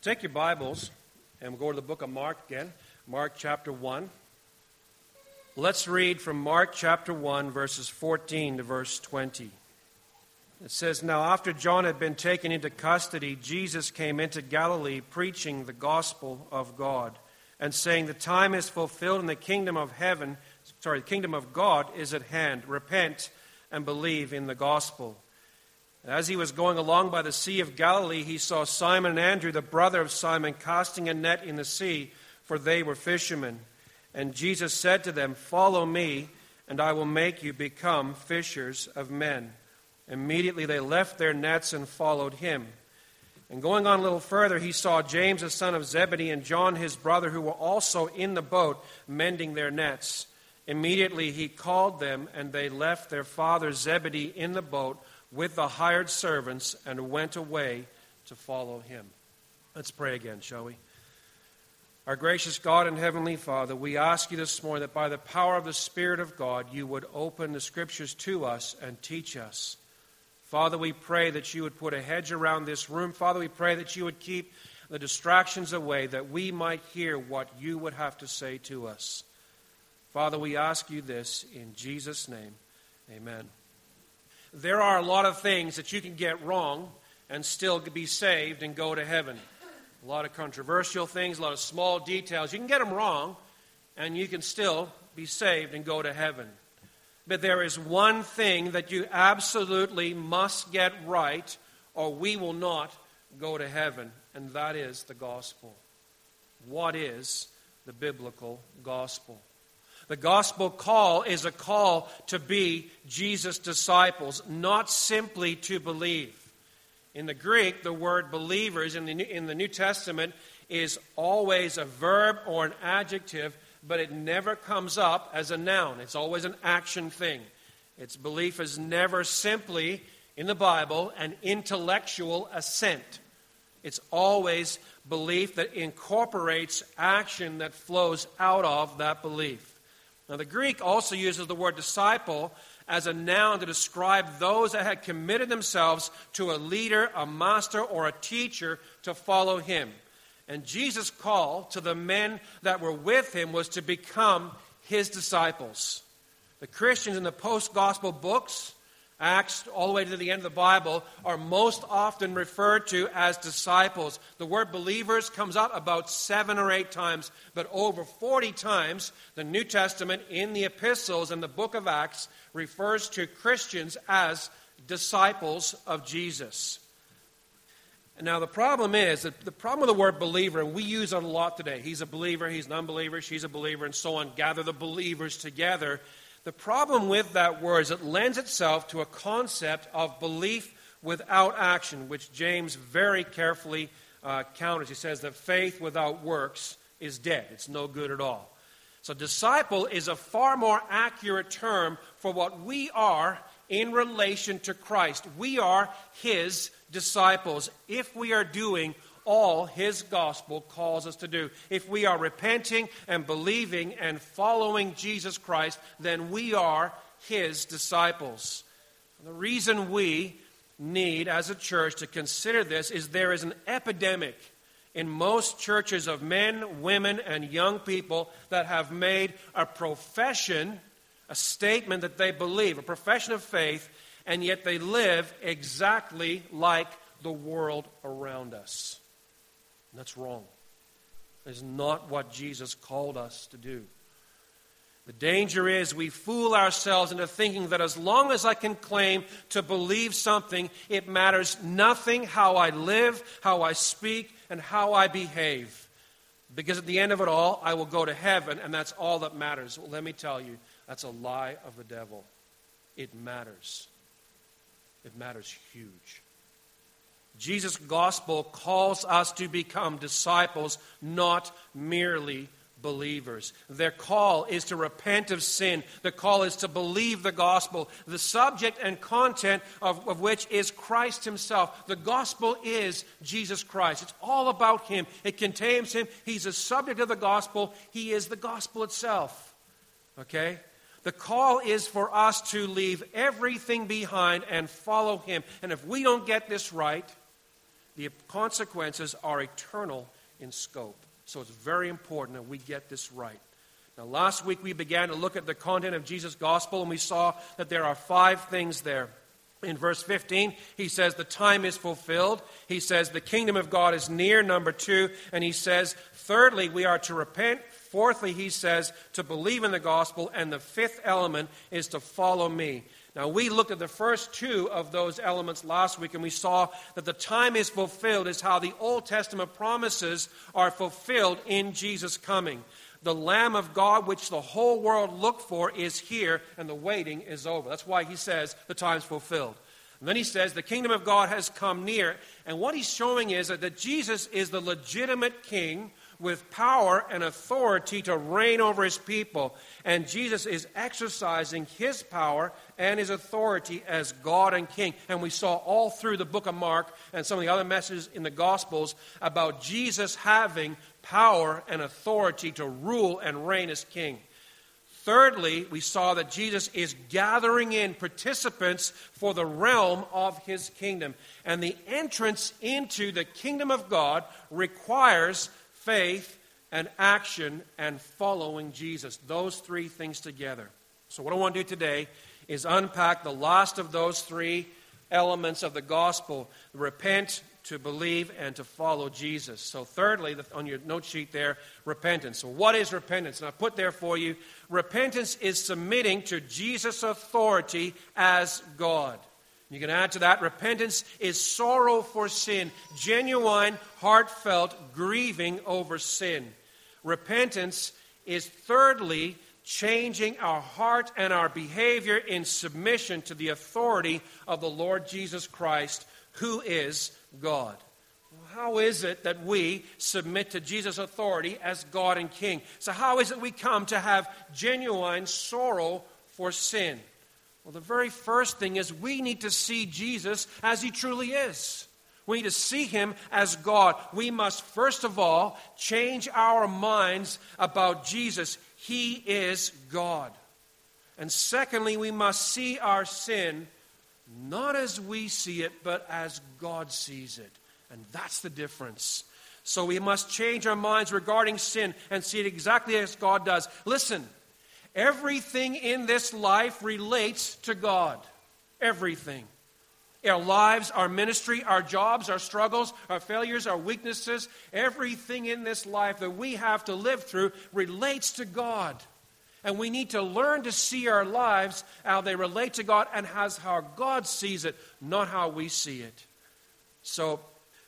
So take your Bibles and we'll go to the book of Mark again, Mark chapter 1. Let's read from Mark chapter 1, verses 14 to verse 20. It says, Now after John had been taken into custody, Jesus came into Galilee preaching the gospel of God and saying, The time is fulfilled and the kingdom of heaven, sorry, the kingdom of God is at hand. Repent and believe in the gospel. As he was going along by the Sea of Galilee, he saw Simon and Andrew, the brother of Simon, casting a net in the sea, for they were fishermen. And Jesus said to them, Follow me, and I will make you become fishers of men. Immediately they left their nets and followed him. And going on a little further, he saw James, the son of Zebedee, and John, his brother, who were also in the boat, mending their nets. Immediately he called them, and they left their father Zebedee in the boat with the hired servants and went away to follow him. Let's pray again, shall we? Our gracious God and Heavenly Father, we ask you this morning that by the power of the Spirit of God, you would open the Scriptures to us and teach us. Father, we pray that you would put a hedge around this room. Father, we pray that you would keep the distractions away, that we might hear what you would have to say to us. Father, we ask you this in Jesus' name. Amen. There are a lot of things that you can get wrong and still be saved and go to heaven. A lot of controversial things, a lot of small details. You can get them wrong and you can still be saved and go to heaven. But there is one thing that you absolutely must get right, or we will not go to heaven, and that is the gospel. What is the biblical gospel? The gospel call is a call to be Jesus' disciples, not simply to believe. In the Greek, the word believers in the, New, in the New Testament is always a verb or an adjective, but it never comes up as a noun. It's always an action thing. Its belief is never simply, in the Bible, an intellectual assent. It's always belief that incorporates action that flows out of that belief. Now, the Greek also uses the word disciple as a noun to describe those that had committed themselves to a leader, a master, or a teacher to follow him. And Jesus' call to the men that were with him was to become his disciples. The Christians in the post gospel books Acts, all the way to the end of the Bible, are most often referred to as disciples. The word believers comes up about seven or eight times, but over 40 times, the New Testament in the epistles and the book of Acts refers to Christians as disciples of Jesus. Now, the problem is that the problem with the word believer, and we use it a lot today. He's a believer, he's an unbeliever, she's a believer, and so on. Gather the believers together. The problem with that word is it lends itself to a concept of belief without action, which James very carefully uh, counters. He says that faith without works is dead, it's no good at all. So, disciple is a far more accurate term for what we are in relation to Christ. We are his disciples if we are doing all his gospel calls us to do. If we are repenting and believing and following Jesus Christ, then we are his disciples. The reason we need, as a church, to consider this is there is an epidemic in most churches of men, women, and young people that have made a profession, a statement that they believe, a profession of faith, and yet they live exactly like the world around us. That's wrong. It's not what Jesus called us to do. The danger is we fool ourselves into thinking that as long as I can claim to believe something, it matters nothing how I live, how I speak, and how I behave. Because at the end of it all, I will go to heaven, and that's all that matters. Well, let me tell you, that's a lie of the devil. It matters. It matters huge. Jesus' gospel calls us to become disciples, not merely believers. Their call is to repent of sin. The call is to believe the gospel, the subject and content of, of, which is Christ Himself. The gospel is Jesus Christ. It's all about Him, it contains Him. He's the subject of the gospel, He is the gospel itself. Okay? The call is for us to leave everything behind and follow Him. And if we don't get this right, the consequences are eternal in scope. So it's very important that we get this right. Now, last week we began to look at the content of Jesus' gospel, and we saw that there are five things there. In verse 15, he says, The time is fulfilled. He says, The kingdom of God is near, number two. And he says, Thirdly, we are to repent. Fourthly, he says, to believe in the gospel. And the fifth element is to follow me. Now, we looked at the first two of those elements last week, and we saw that the time is fulfilled, is how the Old Testament promises are fulfilled in Jesus' coming. The Lamb of God, which the whole world looked for, is here, and the waiting is over. That's why he says the time's fulfilled. And then he says the kingdom of God has come near. And what he's showing is that, that Jesus is the legitimate king with power and authority to reign over his people. And Jesus is exercising his power and his authority as God and King. And we saw all through the book of Mark and some of the other messages in the Gospels about Jesus having power and authority to rule and reign as King. Thirdly, we saw that Jesus is gathering in participants for the realm of his kingdom. And the entrance into the kingdom of God requires faith and action and following Jesus. Those three things together. So, what I want to do today is unpack the last of those three elements of the gospel repent, to believe, and to follow Jesus. So, thirdly, on your note sheet there, repentance. So, what is repentance? And I put there for you repentance is submitting to Jesus' authority as God. You can add to that repentance is sorrow for sin, genuine, heartfelt grieving over sin. Repentance is thirdly changing our heart and our behavior in submission to the authority of the Lord Jesus Christ, who is God. How is it that we submit to Jesus' authority as God and King? So, how is it we come to have genuine sorrow for sin? Well, the very first thing is we need to see Jesus as he truly is. We need to see him as God. We must, first of all, change our minds about Jesus. He is God. And secondly, we must see our sin not as we see it, but as God sees it. And that's the difference. So we must change our minds regarding sin and see it exactly as God does. Listen, Everything in this life relates to God. Everything. Our lives, our ministry, our jobs, our struggles, our failures, our weaknesses, everything in this life that we have to live through relates to God. And we need to learn to see our lives how they relate to God and as how God sees it, not how we see it. So,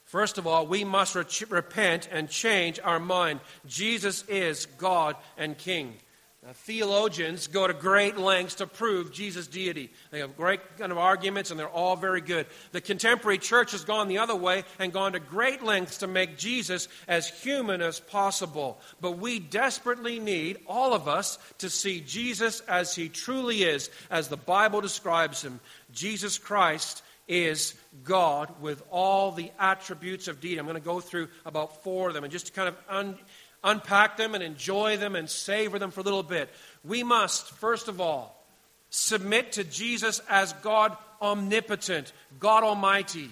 first of all, we must re- repent and change our mind. Jesus is God and King. Now, theologians go to great lengths to prove Jesus' deity. They have great kind of arguments, and they're all very good. The contemporary church has gone the other way and gone to great lengths to make Jesus as human as possible. But we desperately need, all of us, to see Jesus as he truly is, as the Bible describes him. Jesus Christ is God with all the attributes of deity. I'm going to go through about four of them and just to kind of un- unpack them and enjoy them and savor them for a little bit. We must, first of all, submit to Jesus as God omnipotent, God Almighty.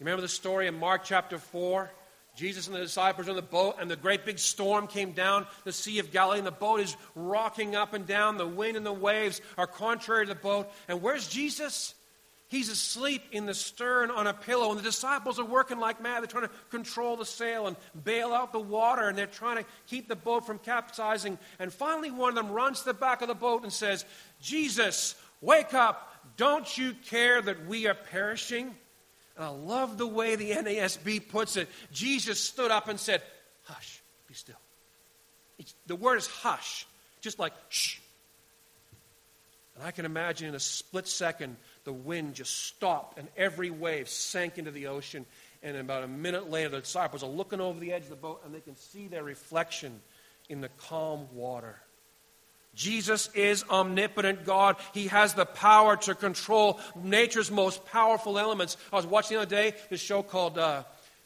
Remember the story in Mark chapter 4? Jesus and the disciples in the boat, and the great big storm came down the Sea of Galilee, and the boat is rocking up and down. The wind and the waves are contrary to the boat. And where's Jesus? He's asleep in the stern on a pillow, and the disciples are working like mad. They're trying to control the sail and bail out the water, and they're trying to keep the boat from capsizing. And finally, one of them runs to the back of the boat and says, Jesus, wake up. Don't you care that we are perishing? And I love the way the NASB puts it. Jesus stood up and said, Hush, be still. It's, the word is hush, just like shh. And I can imagine in a split second, the wind just stopped and every wave sank into the ocean. And about a minute later, the disciples are looking over the edge of the boat and they can see their reflection in the calm water. Jesus is omnipotent God. He has the power to control nature's most powerful elements. I was watching the other day this show called uh,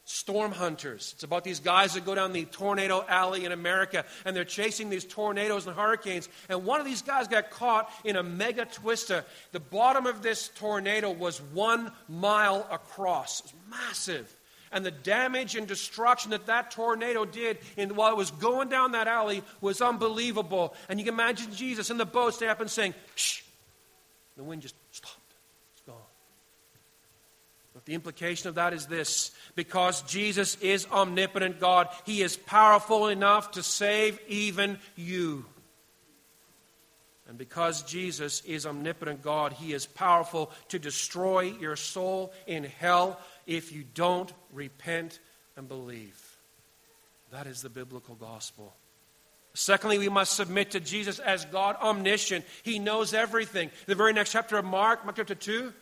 storm hunters. It's about these guys that go down the tornado alley in America and they're chasing these tornadoes and hurricanes. And one of these guys got caught in a mega twister. The bottom of this tornado was one mile across. It was massive. and the damage and destruction that that tornado did in, while it was going down that alley was unbelievable. And you can imagine Jesus in the boat stay up and saying, shh. The wind just stopped. The implication of that is this because Jesus is omnipotent God, He is powerful enough to save even you. And because Jesus is omnipotent God, He is powerful to destroy your soul in hell if you don't repent and believe. That is the biblical gospel. Secondly, we must submit to Jesus as God omniscient. He knows everything. The very next chapter of Mark, Mark chapter 2,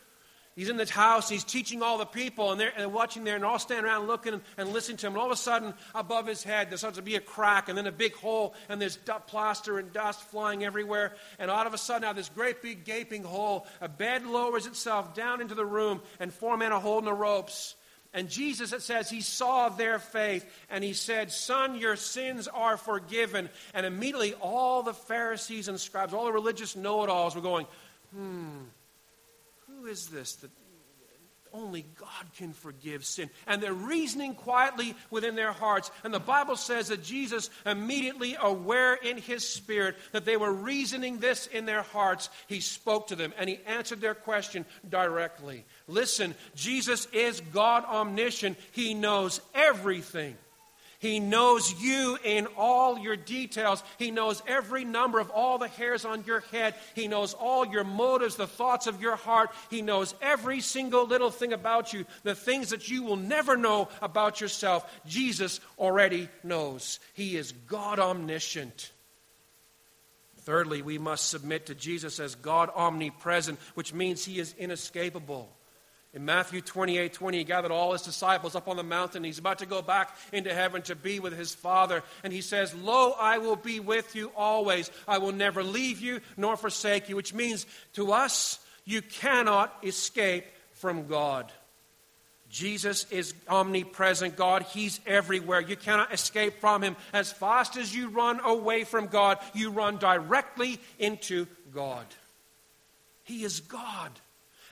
He's in this house, he's teaching all the people, and they're, and watching there, and all standing around looking and listening to him. And all of a sudden, above his head, there starts to be a crack, and then a big hole, and there's plaster and dust flying everywhere. And all of a sudden, out this great big gaping hole, a bed lowers itself down into the room, and four men are holding the ropes. And Jesus, it says, he saw their faith, and he said, Son, your sins are forgiven. And immediately, all the Pharisees and scribes, all the religious know it alls were going, Hmm is this that only God can forgive sin? And they're reasoning quietly within their hearts. And the Bible says that Jesus, immediately aware in his spirit that they were reasoning this in their hearts, he spoke to them and he answered their question directly. Listen, Jesus is God omniscient, he knows everything. He knows you in all your details. He knows every number of all the hairs on your head. He knows all your motives, the thoughts of your heart. He knows every single little thing about you, the things that you will never know about yourself. Jesus already knows. He is God omniscient. Thirdly, we must submit to Jesus as God omnipresent, which means he is inescapable. In Matthew 28 20, he gathered all his disciples up on the mountain. He's about to go back into heaven to be with his Father. And he says, Lo, I will be with you always. I will never leave you nor forsake you, which means to us, you cannot escape from God. Jesus is omnipresent God. He's everywhere. You cannot escape from him. As fast as you run away from God, you run directly into God. He is God.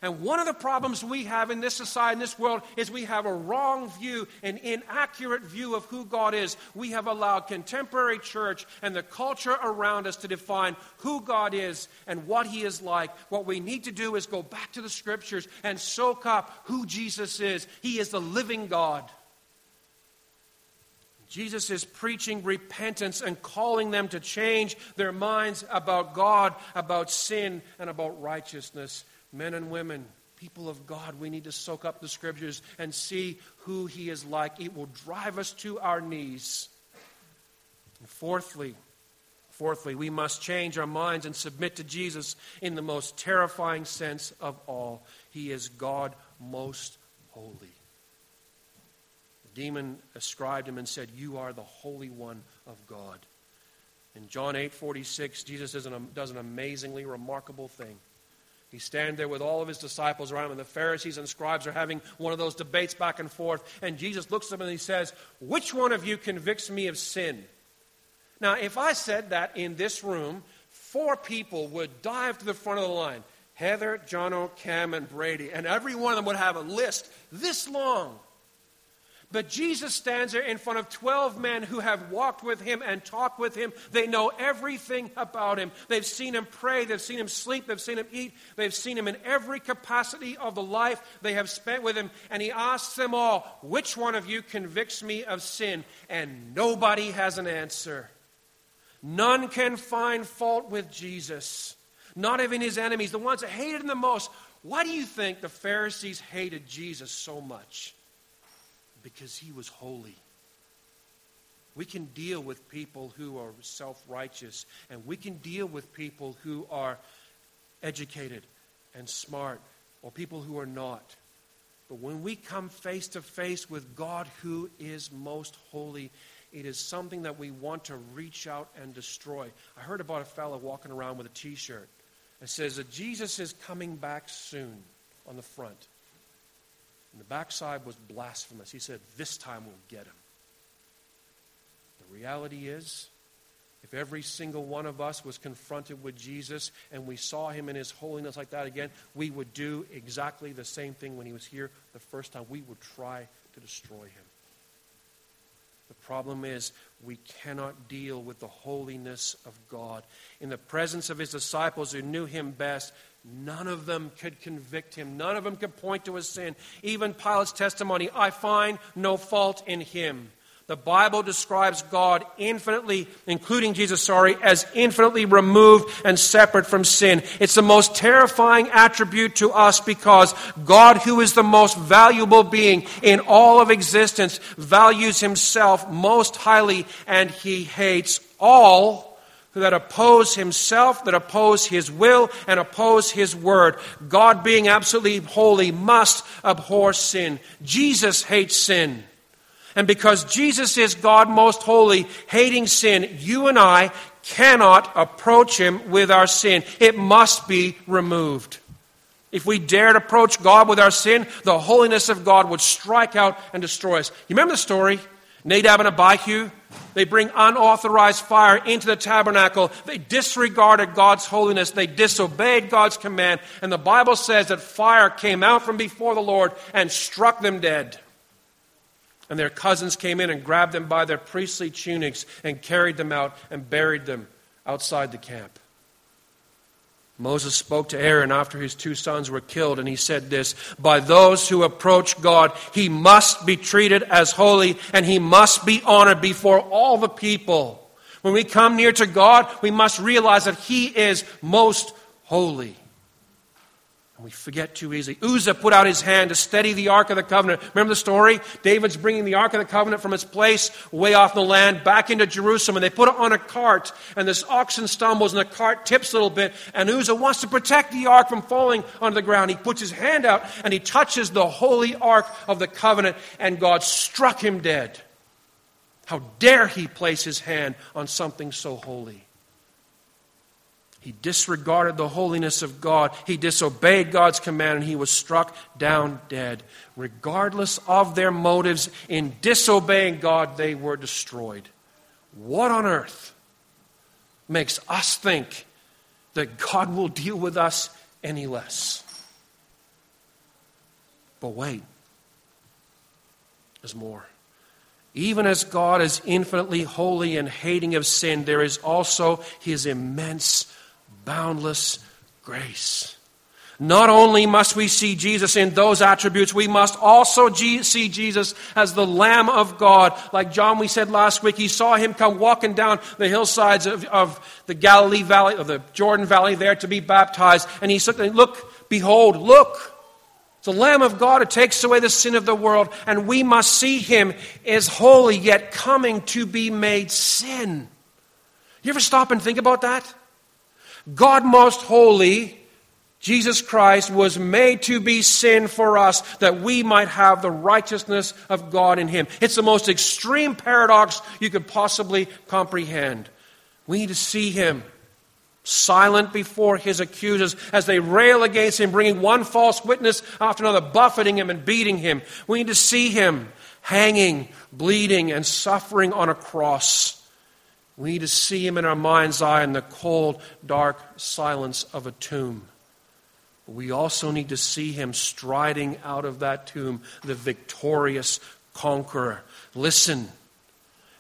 And one of the problems we have in this society, in this world, is we have a wrong view, an inaccurate view of who God is. We have allowed contemporary church and the culture around us to define who God is and what He is like. What we need to do is go back to the scriptures and soak up who Jesus is. He is the living God. Jesus is preaching repentance and calling them to change their minds about God, about sin, and about righteousness men and women, people of God, we need to soak up the scriptures and see who He is like. It will drive us to our knees. And fourthly, fourthly, we must change our minds and submit to Jesus in the most terrifying sense of all. He is God most holy. The demon ascribed him and said, You are the Holy One of God. In John 8:46, Jesus does an, does an amazingly remarkable thing. He stands there with all of his disciples around him, and the Pharisees and scribes are having one of those debates back and forth. And Jesus looks at them and he says, Which one of you convicts me of sin? Now, if I said that in this room, four people would dive to the front of the line Heather, Jono, Cam, and Brady. And every one of them would have a list this long but Jesus stands there in front of 12 men who have walked with him and talked with him. They know everything about him. They've seen him pray, they've seen him sleep, they've seen him eat, they've seen him in every capacity of the life they have spent with him. And he asks them all, Which one of you convicts me of sin? And nobody has an answer. None can find fault with Jesus, not even his enemies, the ones that hated him the most. Why do you think the Pharisees hated Jesus so much? Because he was holy. We can deal with people who are self righteous, and we can deal with people who are educated and smart, or people who are not. But when we come face to face with God who is most holy, it is something that we want to reach out and destroy. I heard about a fellow walking around with a t shirt that says that Jesus is coming back soon on the front. And the backside was blasphemous. He said, This time we'll get him. The reality is, if every single one of us was confronted with Jesus and we saw him in his holiness like that again, we would do exactly the same thing when he was here the first time. We would try to destroy him. The problem is we cannot deal with the holiness of God. In the presence of his disciples who knew him best, none of them could convict him. None of them could point to his sin. Even Pilate's testimony, I find no fault in him. The Bible describes God infinitely, including Jesus, sorry, as infinitely removed and separate from sin. It's the most terrifying attribute to us because God, who is the most valuable being in all of existence, values himself most highly and he hates all that oppose himself, that oppose his will, and oppose his word. God, being absolutely holy, must abhor sin. Jesus hates sin. And because Jesus is God most holy, hating sin, you and I cannot approach him with our sin. It must be removed. If we dared approach God with our sin, the holiness of God would strike out and destroy us. You remember the story? Nadab and Abihu, they bring unauthorized fire into the tabernacle. They disregarded God's holiness. They disobeyed God's command. And the Bible says that fire came out from before the Lord and struck them dead. And their cousins came in and grabbed them by their priestly tunics and carried them out and buried them outside the camp. Moses spoke to Aaron after his two sons were killed, and he said this By those who approach God, he must be treated as holy, and he must be honored before all the people. When we come near to God, we must realize that he is most holy. We forget too easily. Uzzah put out his hand to steady the Ark of the Covenant. Remember the story? David's bringing the Ark of the Covenant from its place way off the land back into Jerusalem, and they put it on a cart, and this oxen stumbles, and the cart tips a little bit, and Uzzah wants to protect the Ark from falling onto the ground. He puts his hand out, and he touches the holy Ark of the Covenant, and God struck him dead. How dare he place his hand on something so holy? He disregarded the holiness of God. He disobeyed God's command and he was struck down dead. Regardless of their motives in disobeying God, they were destroyed. What on earth makes us think that God will deal with us any less? But wait, there's more. Even as God is infinitely holy and hating of sin, there is also his immense boundless grace. Not only must we see Jesus in those attributes, we must also see Jesus as the Lamb of God. Like John, we said last week, he saw him come walking down the hillsides of, of the Galilee Valley, of the Jordan Valley there to be baptized. And he said, Look, behold, look. The Lamb of God who takes away the sin of the world. And we must see him as holy, yet coming to be made sin. You ever stop and think about that? God most holy, Jesus Christ was made to be sin for us that we might have the righteousness of God in him. It's the most extreme paradox you could possibly comprehend. We need to see him silent before his accusers as they rail against him, bringing one false witness after another, buffeting him and beating him. We need to see him hanging, bleeding, and suffering on a cross. We need to see him in our mind's eye in the cold, dark silence of a tomb. But we also need to see him striding out of that tomb, the victorious conqueror. Listen.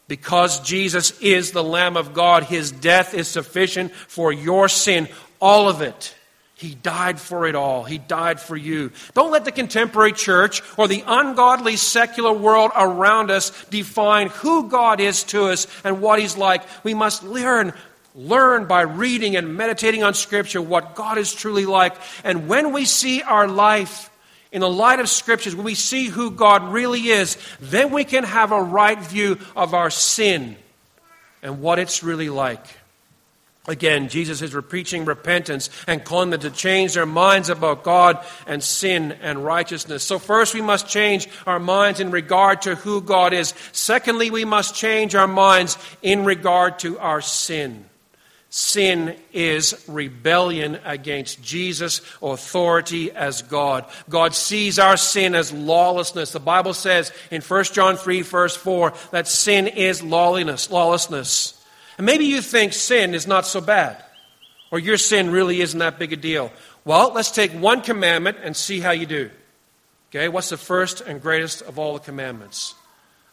Because Jesus is the Lamb of God, his death is sufficient for your sin, all of it. He died for it all. He died for you. Don't let the contemporary church or the ungodly secular world around us define who God is to us and what He's like. We must learn, learn by reading and meditating on Scripture what God is truly like. And when we see our life in the light of Scriptures, when we see who God really is, then we can have a right view of our sin and what it's really like. Again, Jesus is preaching repentance and calling them to change their minds about God and sin and righteousness. So, first, we must change our minds in regard to who God is. Secondly, we must change our minds in regard to our sin. Sin is rebellion against Jesus' authority as God. God sees our sin as lawlessness. The Bible says in 1 John 3, verse 4, that sin is lawlessness. lawlessness. And maybe you think sin is not so bad, or your sin really isn't that big a deal. Well, let's take one commandment and see how you do. Okay, what's the first and greatest of all the commandments?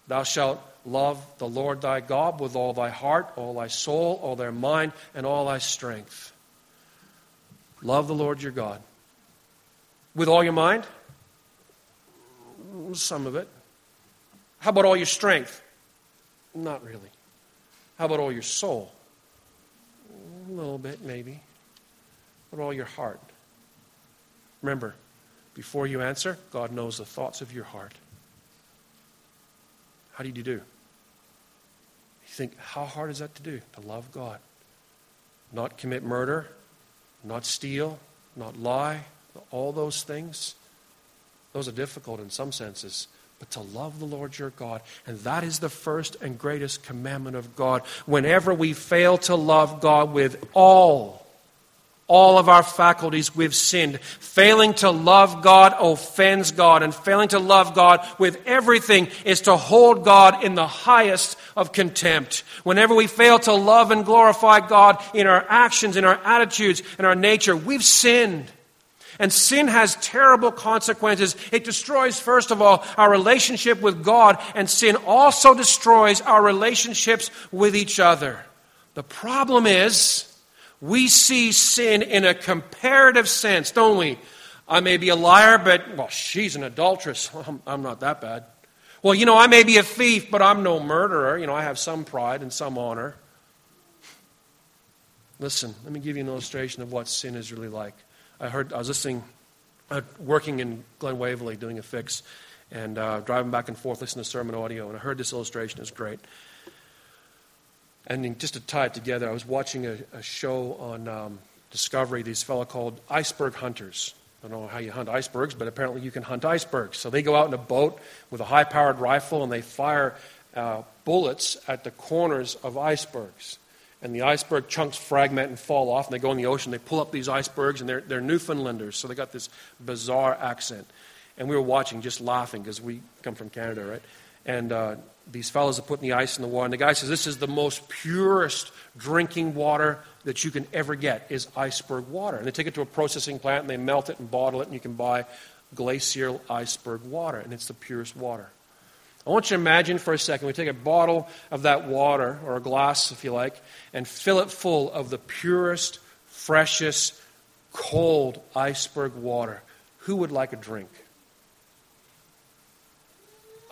Thou shalt love the Lord thy God with all thy heart, all thy soul, all thy mind, and all thy strength. Love the Lord your God. With all your mind? Some of it. How about all your strength? Not really. How about all your soul? A little bit, maybe. But all your heart? Remember, before you answer, God knows the thoughts of your heart. How did you do? You think, how hard is that to do? To love God. Not commit murder, not steal, not lie, all those things. Those are difficult in some senses. But to love the Lord your God, and that is the first and greatest commandment of God. Whenever we fail to love God with all all of our faculties, we've sinned. Failing to love God offends God, and failing to love God with everything is to hold God in the highest of contempt. Whenever we fail to love and glorify God in our actions, in our attitudes, in our nature, we've sinned. And sin has terrible consequences. It destroys, first of all, our relationship with God, and sin also destroys our relationships with each other. The problem is, we see sin in a comparative sense, don't we? I may be a liar, but, well, she's an adulteress. I'm, I'm, not that bad. Well, you know, I may be a thief, but I'm no murderer. You know, I have some pride and some honor. Listen, let me give you an illustration of what sin is really like. I heard, I was listening, uh, working in Glen Waverley doing a fix, and uh, driving back and forth listening to sermon audio, and I heard this illustration. It's great. And just to tie it together, I was watching a, a show on um, Discovery, these fellow called iceberg hunters. I don't know how you hunt icebergs, but apparently you can hunt icebergs. So they go out in a boat with a high powered rifle and they fire uh, bullets at the corners of icebergs. And the iceberg chunks fragment and fall off, and they go in the ocean. They pull up these icebergs, and they're, they're Newfoundlanders, so they got this bizarre accent. And we were watching, just laughing, because we come from Canada, right? And uh, these fellows are putting the ice in the water. And the guy says, This is the most purest drinking water that you can ever get is iceberg water. And they take it to a processing plant and they melt it and bottle it, and you can buy glacial iceberg water. And it's the purest water. I want you to imagine for a second we take a bottle of that water, or a glass if you like, and fill it full of the purest, freshest, cold iceberg water. Who would like a drink?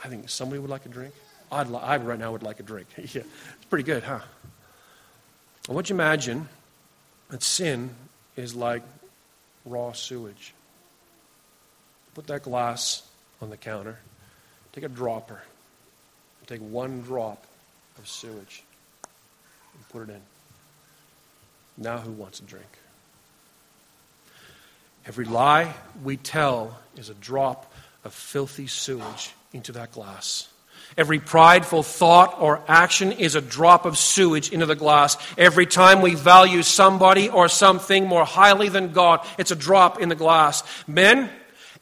I think somebody would like a drink. I'd, I right now would like a drink. yeah, it's pretty good, huh? I want you to imagine that sin is like raw sewage. Put that glass on the counter. Take a dropper. Take one drop of sewage and put it in. Now, who wants a drink? Every lie we tell is a drop of filthy sewage into that glass. Every prideful thought or action is a drop of sewage into the glass. Every time we value somebody or something more highly than God, it's a drop in the glass. Men,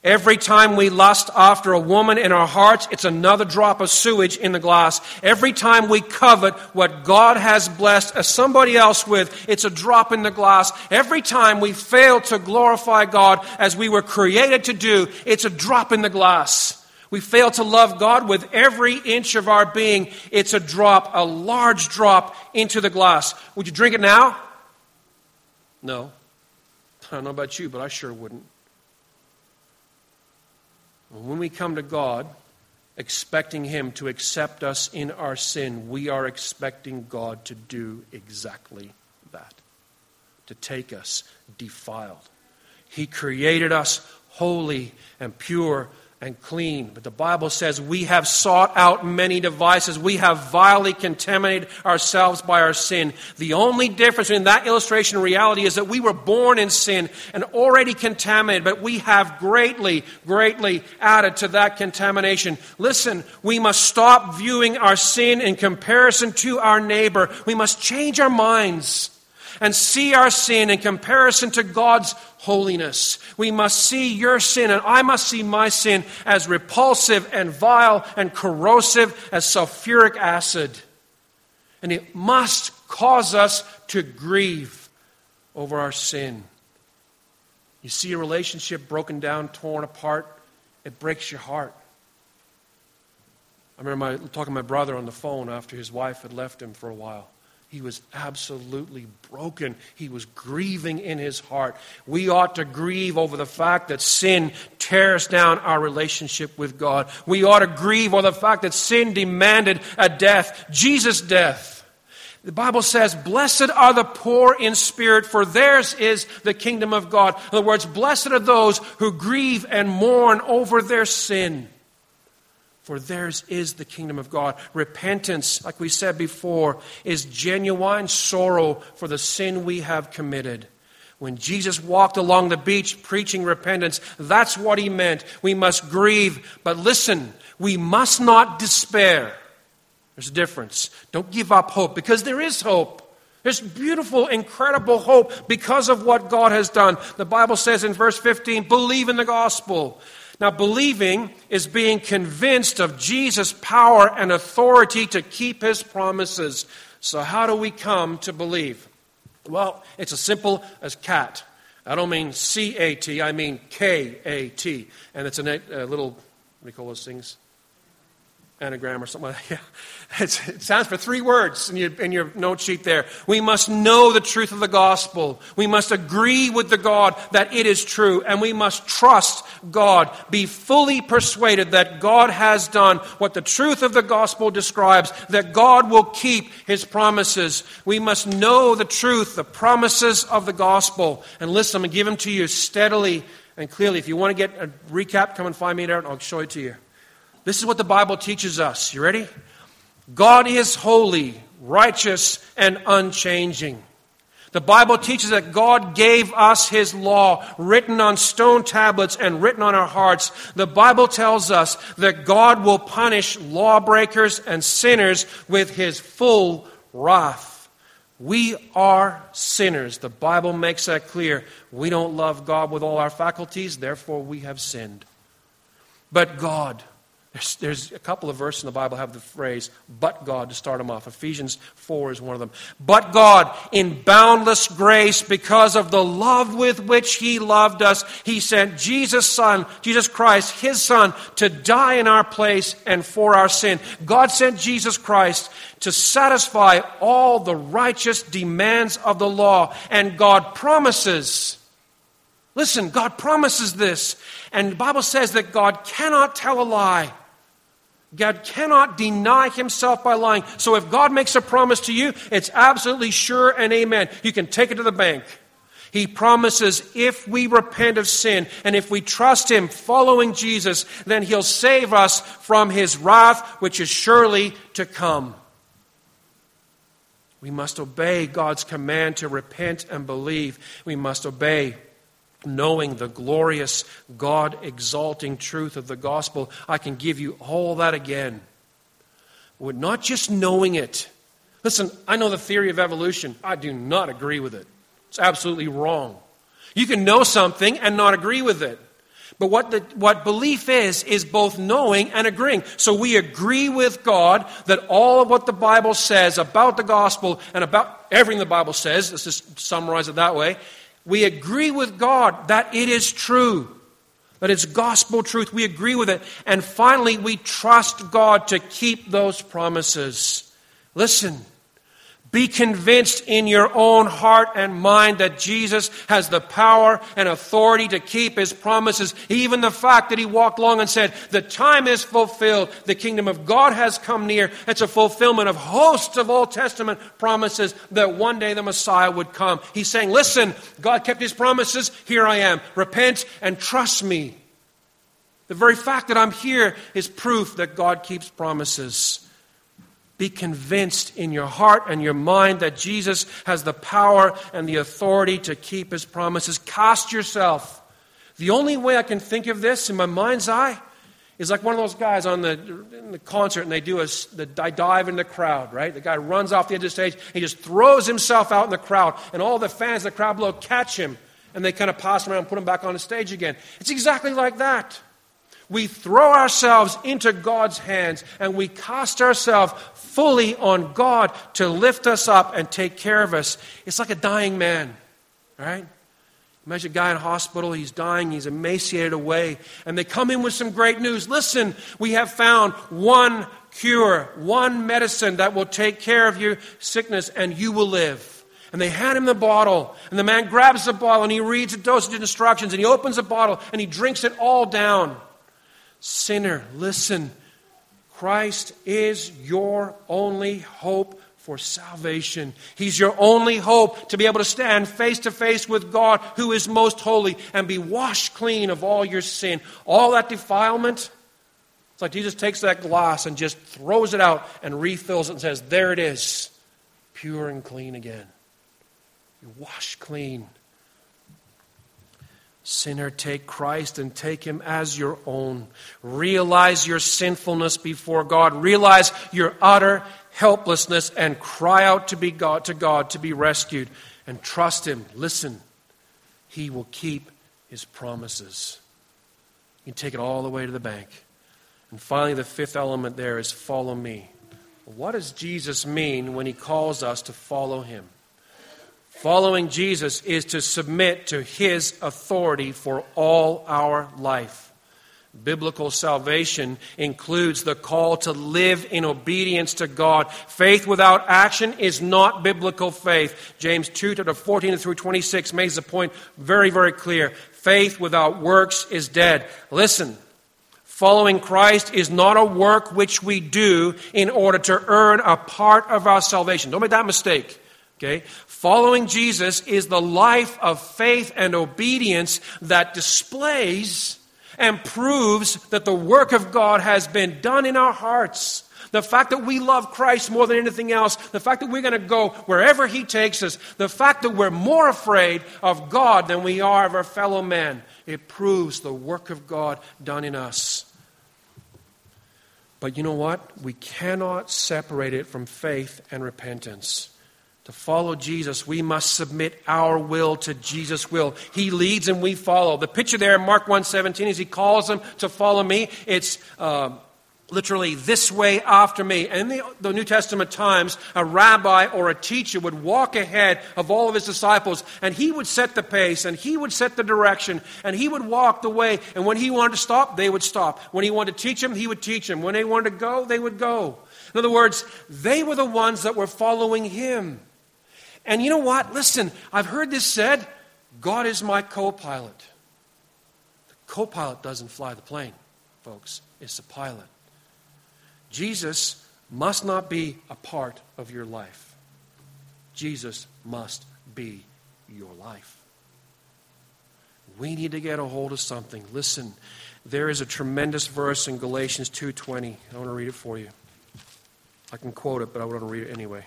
Every time we lust after a woman in our hearts, it's another drop of sewage in the glass. Every time we covet what God has blessed somebody else with, it's a drop in the glass. Every time we fail to glorify God as we were created to do, it's a drop in the glass. We fail to love God with every inch of our being. It's a drop, a large drop into the glass. Would you drink it now? No. I don't know about you, but I sure wouldn't. When we come to God, expecting Him to accept us in our sin, we are expecting God to do exactly that to take us defiled. He created us holy and pure and clean. But the Bible says we have sought out many devices. We have vilely contaminated ourselves by our sin. The only difference in that illustration and reality is that we were born in sin and already contaminated, but we have greatly, greatly added to that contamination. Listen, we must stop viewing our sin in comparison to our neighbor. We must change our minds and see our sin in comparison to God's holiness. We must see your sin, and I must see my sin as repulsive and vile and corrosive as sulfuric acid. And it must cause us to grieve over our sin. You see a relationship broken down, torn apart, it breaks your heart. I remember my, talking to my brother on the phone after his wife had left him for a while. He was absolutely broken. He was grieving in his heart. We ought to grieve over the fact that sin tears down our relationship with God. We ought to grieve over the fact that sin demanded a death, Jesus' death. The Bible says, Blessed are the poor in spirit, for theirs is the kingdom of God. In other words, blessed are those who grieve and mourn over their sin for theirs is the kingdom of God. Repentance, like we said before, is genuine sorrow for the sin we have committed. When Jesus walked along the beach preaching repentance, that's what he meant. We must grieve. But listen, we must not despair. There's a difference. Don't give up hope because there is hope. There's beautiful, incredible hope because of what God has done. The Bible says in verse 15, believe in the gospel. Now, believing is being convinced of Jesus' power and authority to keep his promises. So, how do we come to believe? Well, it's as simple as cat. I don't mean C A T, I mean K A T. And it's a, little, what do you call those things? Anagram or something like that. Yeah. it sounds for three words in your, in your note sheet there. We must know the truth of the gospel. We must agree with the God that it is true. And we must trust God. Be fully persuaded that God has done what the truth of the gospel describes, that God will keep his promises. We must know the truth, the promises of the gospel. And listen, to give them to you steadily and clearly. If you want to get a recap, come and find me there and I'll show it to you. This is what the Bible teaches us. You ready? God is holy, righteous, and unchanging. The Bible teaches that God gave us His law written on stone tablets and written on our hearts. The Bible tells us that God will punish lawbreakers and sinners with His full wrath. We are sinners. The Bible makes that clear. We don't love God with all our faculties, therefore we have sinned. But God, there's, there's, a couple of verses in the Bible have the phrase, but God, to start them off. Ephesians 4 is one of them. But God, in boundless grace, because of the love with which He loved us, He sent Jesus' Son, Jesus Christ, His Son, to die in our place and for our sin. God sent Jesus Christ to satisfy all the righteous demands of the law. And God promises, listen, God promises this. And the Bible says that God cannot tell a lie. God cannot deny himself by lying. So if God makes a promise to you, it's absolutely sure and amen. You can take it to the bank. He promises if we repent of sin and if we trust Him following Jesus, then He'll save us from His wrath, which is surely to come. We must obey God's command to repent and believe. We must obey knowing the glorious, God exalting truth of the gospel, I can give you all that again. Not just knowing it. Listen, I know the theory of evolution. I do not agree with it. It's absolutely wrong. You can know something and not agree with it. But what, the, what belief is, is both knowing and agreeing. So we agree with God that all of what the Bible says about the gospel and about everything the Bible says, let's just summarize it that way, we agree with God that it is true, that it's gospel truth. We agree with it. And finally, we trust God to keep those promises. Listen. Be convinced in your own heart and mind that Jesus has the power and authority to keep his promises. Even the fact that he walked along and said, The time is fulfilled, the kingdom of God has come near. It's a fulfillment of hosts of Old Testament promises that one day the Messiah would come. He's saying, Listen, God kept his promises. Here I am. Repent and trust me. The very fact that I'm here is proof that God keeps promises. Be convinced in your heart and your mind that Jesus has the power and the authority to keep his promises. Cast yourself. The only way I can think of this in my mind's eye is like one of those guys on the, in the concert and they do a the dive in the crowd, right? The guy runs off the edge of the stage, he just throws himself out in the crowd, and all the fans the crowd below catch him and they kind of pass him around and put him back on the stage again. It's exactly like that. We throw ourselves into God's hands and we cast ourselves fully on God to lift us up and take care of us. It's like a dying man, right? Imagine a guy in hospital, he's dying, he's emaciated away, and they come in with some great news. Listen, we have found one cure, one medicine that will take care of your sickness, and you will live. And they hand him the bottle, and the man grabs the bottle and he reads the dosage instructions, and he opens the bottle and he drinks it all down. Sinner, listen. Christ is your only hope for salvation. He's your only hope to be able to stand face to face with God, who is most holy, and be washed clean of all your sin. All that defilement. It's like Jesus takes that glass and just throws it out and refills it and says, There it is, pure and clean again. You're washed clean. Sinner, take Christ and take him as your own. Realize your sinfulness before God. Realize your utter helplessness and cry out to be God to God to be rescued and trust him. Listen. He will keep his promises. You can take it all the way to the bank. And finally, the fifth element there is follow me. What does Jesus mean when he calls us to follow him? Following Jesus is to submit to his authority for all our life. Biblical salvation includes the call to live in obedience to God. Faith without action is not biblical faith. James 2 to 14 through 26 makes the point very, very clear. Faith without works is dead. Listen, following Christ is not a work which we do in order to earn a part of our salvation. Don't make that mistake. Okay? Following Jesus is the life of faith and obedience that displays and proves that the work of God has been done in our hearts. The fact that we love Christ more than anything else, the fact that we're going to go wherever He takes us, the fact that we're more afraid of God than we are of our fellow men, it proves the work of God done in us. But you know what? We cannot separate it from faith and repentance. To follow Jesus, we must submit our will to Jesus' will. He leads and we follow. The picture there in Mark 1.17 is he calls them to follow me. It's uh, literally this way after me. And in the, the New Testament times, a rabbi or a teacher would walk ahead of all of his disciples and he would set the pace and he would set the direction and he would walk the way. And when he wanted to stop, they would stop. When he wanted to teach them, he would teach them. When they wanted to go, they would go. In other words, they were the ones that were following him. And you know what? Listen, I've heard this said God is my co pilot. The co pilot doesn't fly the plane, folks, it's the pilot. Jesus must not be a part of your life, Jesus must be your life. We need to get a hold of something. Listen, there is a tremendous verse in Galatians 2:20. I want to read it for you. I can quote it, but I want to read it anyway.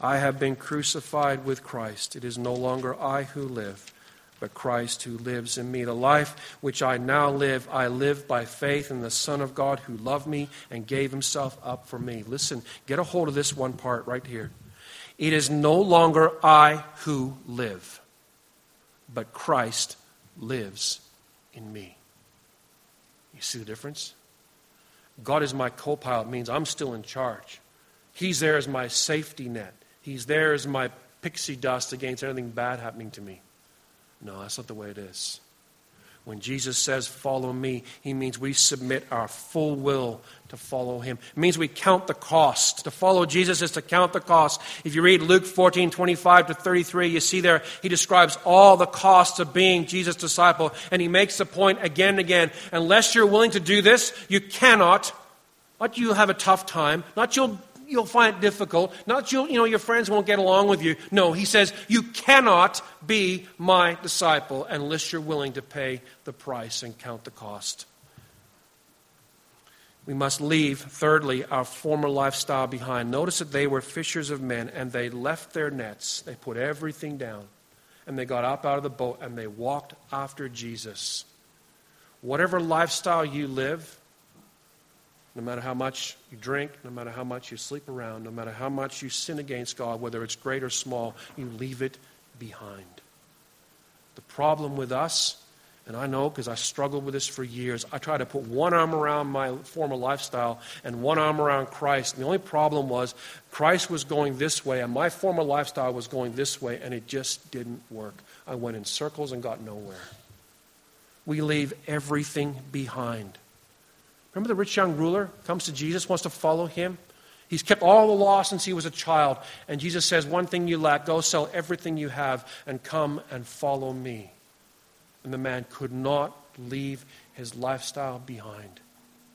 I have been crucified with Christ. It is no longer I who live, but Christ who lives in me. The life which I now live, I live by faith in the Son of God who loved me and gave himself up for me. Listen, get a hold of this one part right here. It is no longer I who live, but Christ lives in me. You see the difference? God is my co pilot, means I'm still in charge. He's there as my safety net. He's there as my pixie dust against anything bad happening to me. No, that's not the way it is. When Jesus says, Follow me, he means we submit our full will to follow him. It means we count the cost. To follow Jesus is to count the cost. If you read Luke 14, 25 to 33, you see there, he describes all the costs of being Jesus' disciple. And he makes the point again and again unless you're willing to do this, you cannot, not you'll have a tough time, not you'll you'll find it difficult. Not you, you know, your friends won't get along with you. No, he says, you cannot be my disciple unless you're willing to pay the price and count the cost. We must leave, thirdly, our former lifestyle behind. Notice that they were fishers of men and they left their nets. They put everything down and they got up out of the boat and they walked after Jesus. Whatever lifestyle you live, no matter how much you drink, no matter how much you sleep around, no matter how much you sin against God, whether it's great or small, you leave it behind. The problem with us And I know because I struggled with this for years. I tried to put one arm around my former lifestyle and one arm around Christ. And the only problem was Christ was going this way and my former lifestyle was going this way, and it just didn't work. I went in circles and got nowhere. We leave everything behind. Remember the rich young ruler comes to Jesus, wants to follow him? He's kept all the law since he was a child. And Jesus says, One thing you lack, go sell everything you have and come and follow me. And the man could not leave his lifestyle behind.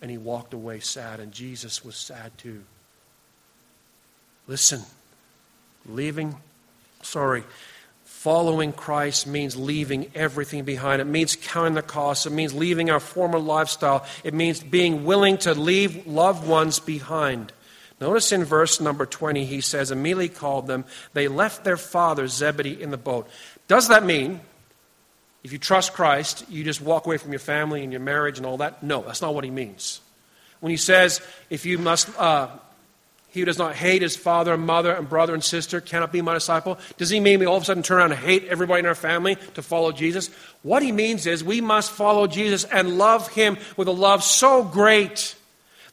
And he walked away sad, and Jesus was sad too. Listen, leaving, sorry, following Christ means leaving everything behind. It means counting the cost. It means leaving our former lifestyle. It means being willing to leave loved ones behind. Notice in verse number 20, he says, immediately called them. They left their father Zebedee in the boat. Does that mean if you trust Christ, you just walk away from your family and your marriage and all that. No, that's not what he means. When he says, if you must, uh, he who does not hate his father and mother and brother and sister cannot be my disciple, does he mean we all of a sudden turn around and hate everybody in our family to follow Jesus? What he means is we must follow Jesus and love him with a love so great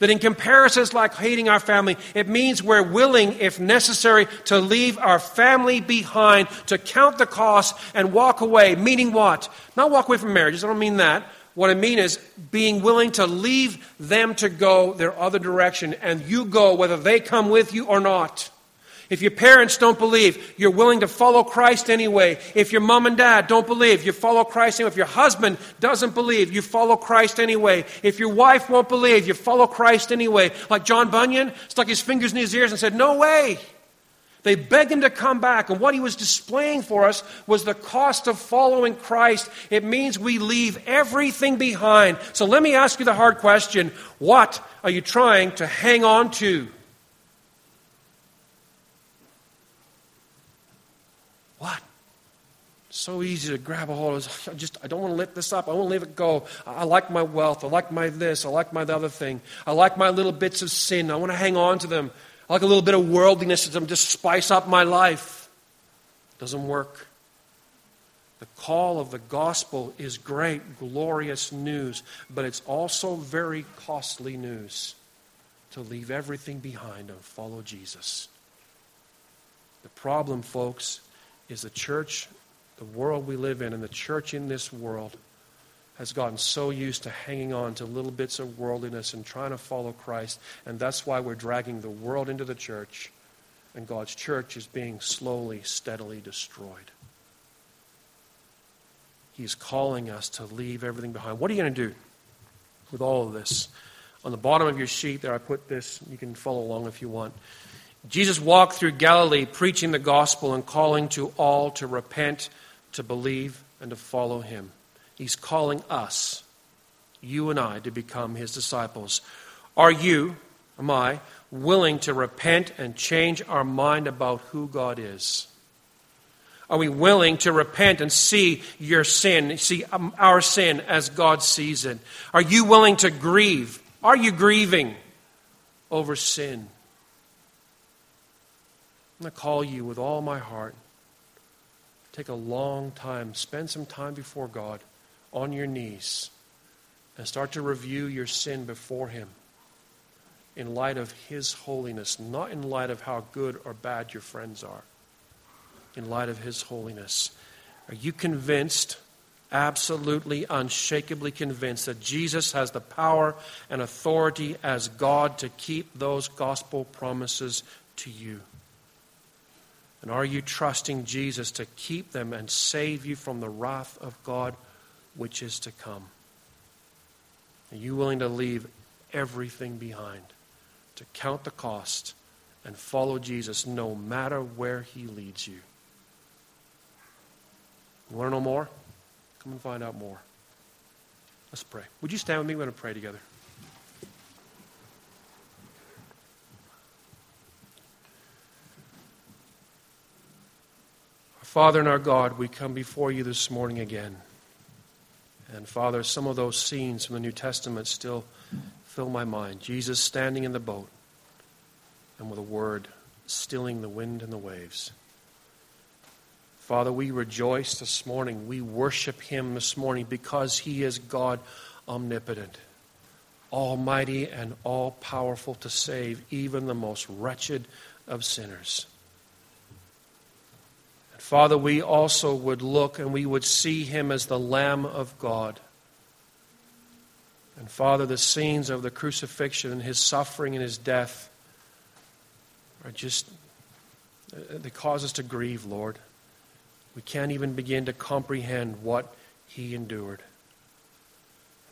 that in comparisons like hating our family, it means we're willing, if necessary, to leave our family behind, to count the cost and walk away. Meaning what? Not walk away from marriages, I don't mean that. What I mean is being willing to leave them to go their other direction, and you go whether they come with you or not. If your parents don't believe, you're willing to follow Christ anyway. If your mom and dad don't believe, you follow Christ anyway. If your husband doesn't believe, you follow Christ anyway. If your wife won't believe, you follow Christ anyway. Like John Bunyan stuck his fingers in his ears and said, No way. They begged him to come back, and what he was displaying for us was the cost of following Christ. It means we leave everything behind. So let me ask you the hard question What are you trying to hang on to? What? So easy to grab a hold of. I just I don't want to let this up. I want to let it go. I like my wealth. I like my this. I like my other thing. I like my little bits of sin. I want to hang on to them. Like a little bit of worldliness to just spice up my life. Doesn't work. The call of the gospel is great, glorious news, but it's also very costly news to leave everything behind and follow Jesus. The problem, folks, is the church, the world we live in, and the church in this world has gotten so used to hanging on to little bits of worldliness and trying to follow Christ. And that's why we're dragging the world into the church, and God's church is being slowly, steadily destroyed. He's calling us to leave everything behind. What are you going to do with all of this? On the bottom of your sheet there, I put this. You can follow along if you want. Jesus walked through Galilee preaching the gospel and calling to all to repent, to believe, and to follow him. He's calling us, you and I, to become his disciples. Are you, am I, willing to repent and change our mind about who God is? Are we willing to repent and see your sin, see um, our sin as God sees it? Are you willing to grieve? Are you grieving over sin? I'm going to call you with all my heart. Take a long time. Spend some time before God on your knees and start to review your sin before Him in light of His holiness, not in light of how good or bad your friends are. In light of His holiness. Are you convinced, absolutely, unshakably convinced, that Jesus has the power and authority as God to keep those gospel promises to you? And are you trusting Jesus to keep them and save you from the wrath of God which is to come? Are you willing to leave everything behind, to count the cost, and follow Jesus no matter where he leads you? You want to know more? Come and find out more. Let's pray. Would you stand with me? We're going to pray together. Our Father and our God, we come before you this morning again. And Father, some of those scenes from the New Testament still fill my mind. Jesus standing in the boat and with a word, stilling the wind and the waves. Father, we rejoice this morning. We worship him this morning because he is God omnipotent, almighty, and all powerful to save even the most wretched of sinners. Father, we also would look and we would see him as the Lamb of God. And Father, the scenes of the crucifixion and his suffering and his death are just, uh, they cause us to grieve, Lord. We can't even begin to comprehend what he endured.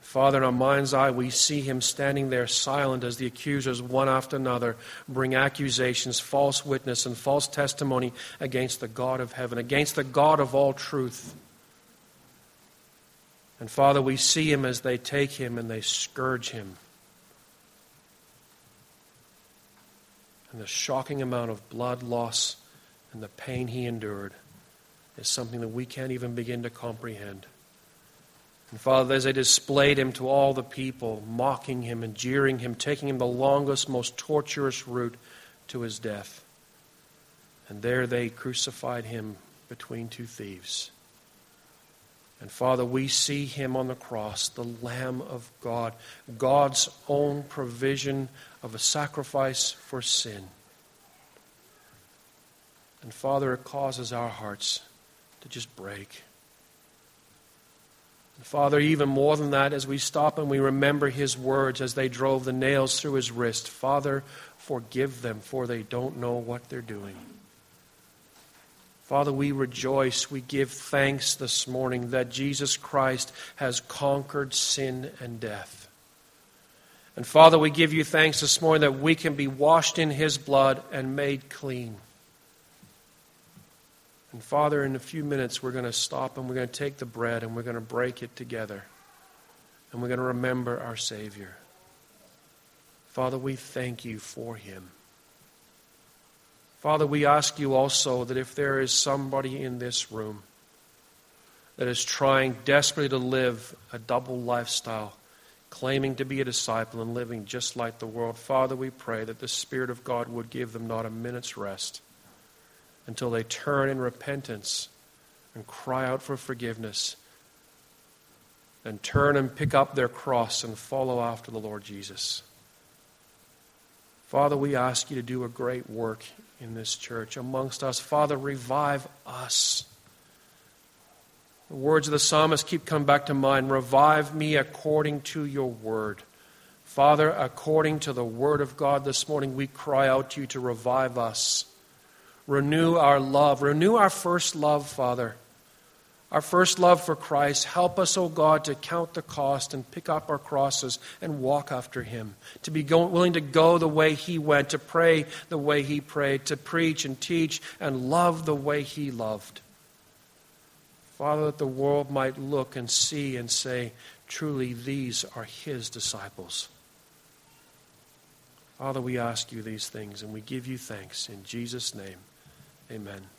Father, in our mind's eye, we see him standing there silent as the accusers, one after another, bring accusations, false witness, and false testimony against the God of heaven, against the God of all truth. And Father, we see him as they take him and they scourge him. And the shocking amount of blood loss and the pain he endured is something that we can't even begin to comprehend. And Father, as they displayed him to all the people, mocking him and jeering him, taking him the longest, most torturous route to his death. And there they crucified him between two thieves. And Father, we see him on the cross, the Lamb of God, God's own provision of a sacrifice for sin. And Father, it causes our hearts to just break. Father, even more than that, as we stop and we remember his words as they drove the nails through his wrist Father, forgive them, for they don't know what they're doing. Father, we rejoice, we give thanks this morning that Jesus Christ has conquered sin and death. And Father, we give you thanks this morning that we can be washed in his blood and made clean. And Father, in a few minutes, we're going to stop and we're going to take the bread and we're going to break it together. And we're going to remember our Savior. Father, we thank you for him. Father, we ask you also that if there is somebody in this room that is trying desperately to live a double lifestyle, claiming to be a disciple and living just like the world, Father, we pray that the Spirit of God would give them not a minute's rest until they turn in repentance and cry out for forgiveness and turn and pick up their cross and follow after the Lord Jesus. Father, we ask you to do a great work in this church amongst us. Father, revive us. The words of the psalmist keep coming back to mind. Revive me according to your word. Father, according to the word of God this morning, we cry out to you to revive us. Renew our love. Renew our first love, Father our first love for Christ. Help us, O oh God, to count the cost and pick up our crosses and walk after Him. To be willing to go the way He went, to pray the way He prayed, to preach and teach and love the way He loved. Father, that the world might look and see and say, truly, these are His disciples. Father, we ask you these things and we give you thanks. In Jesus' name, amen.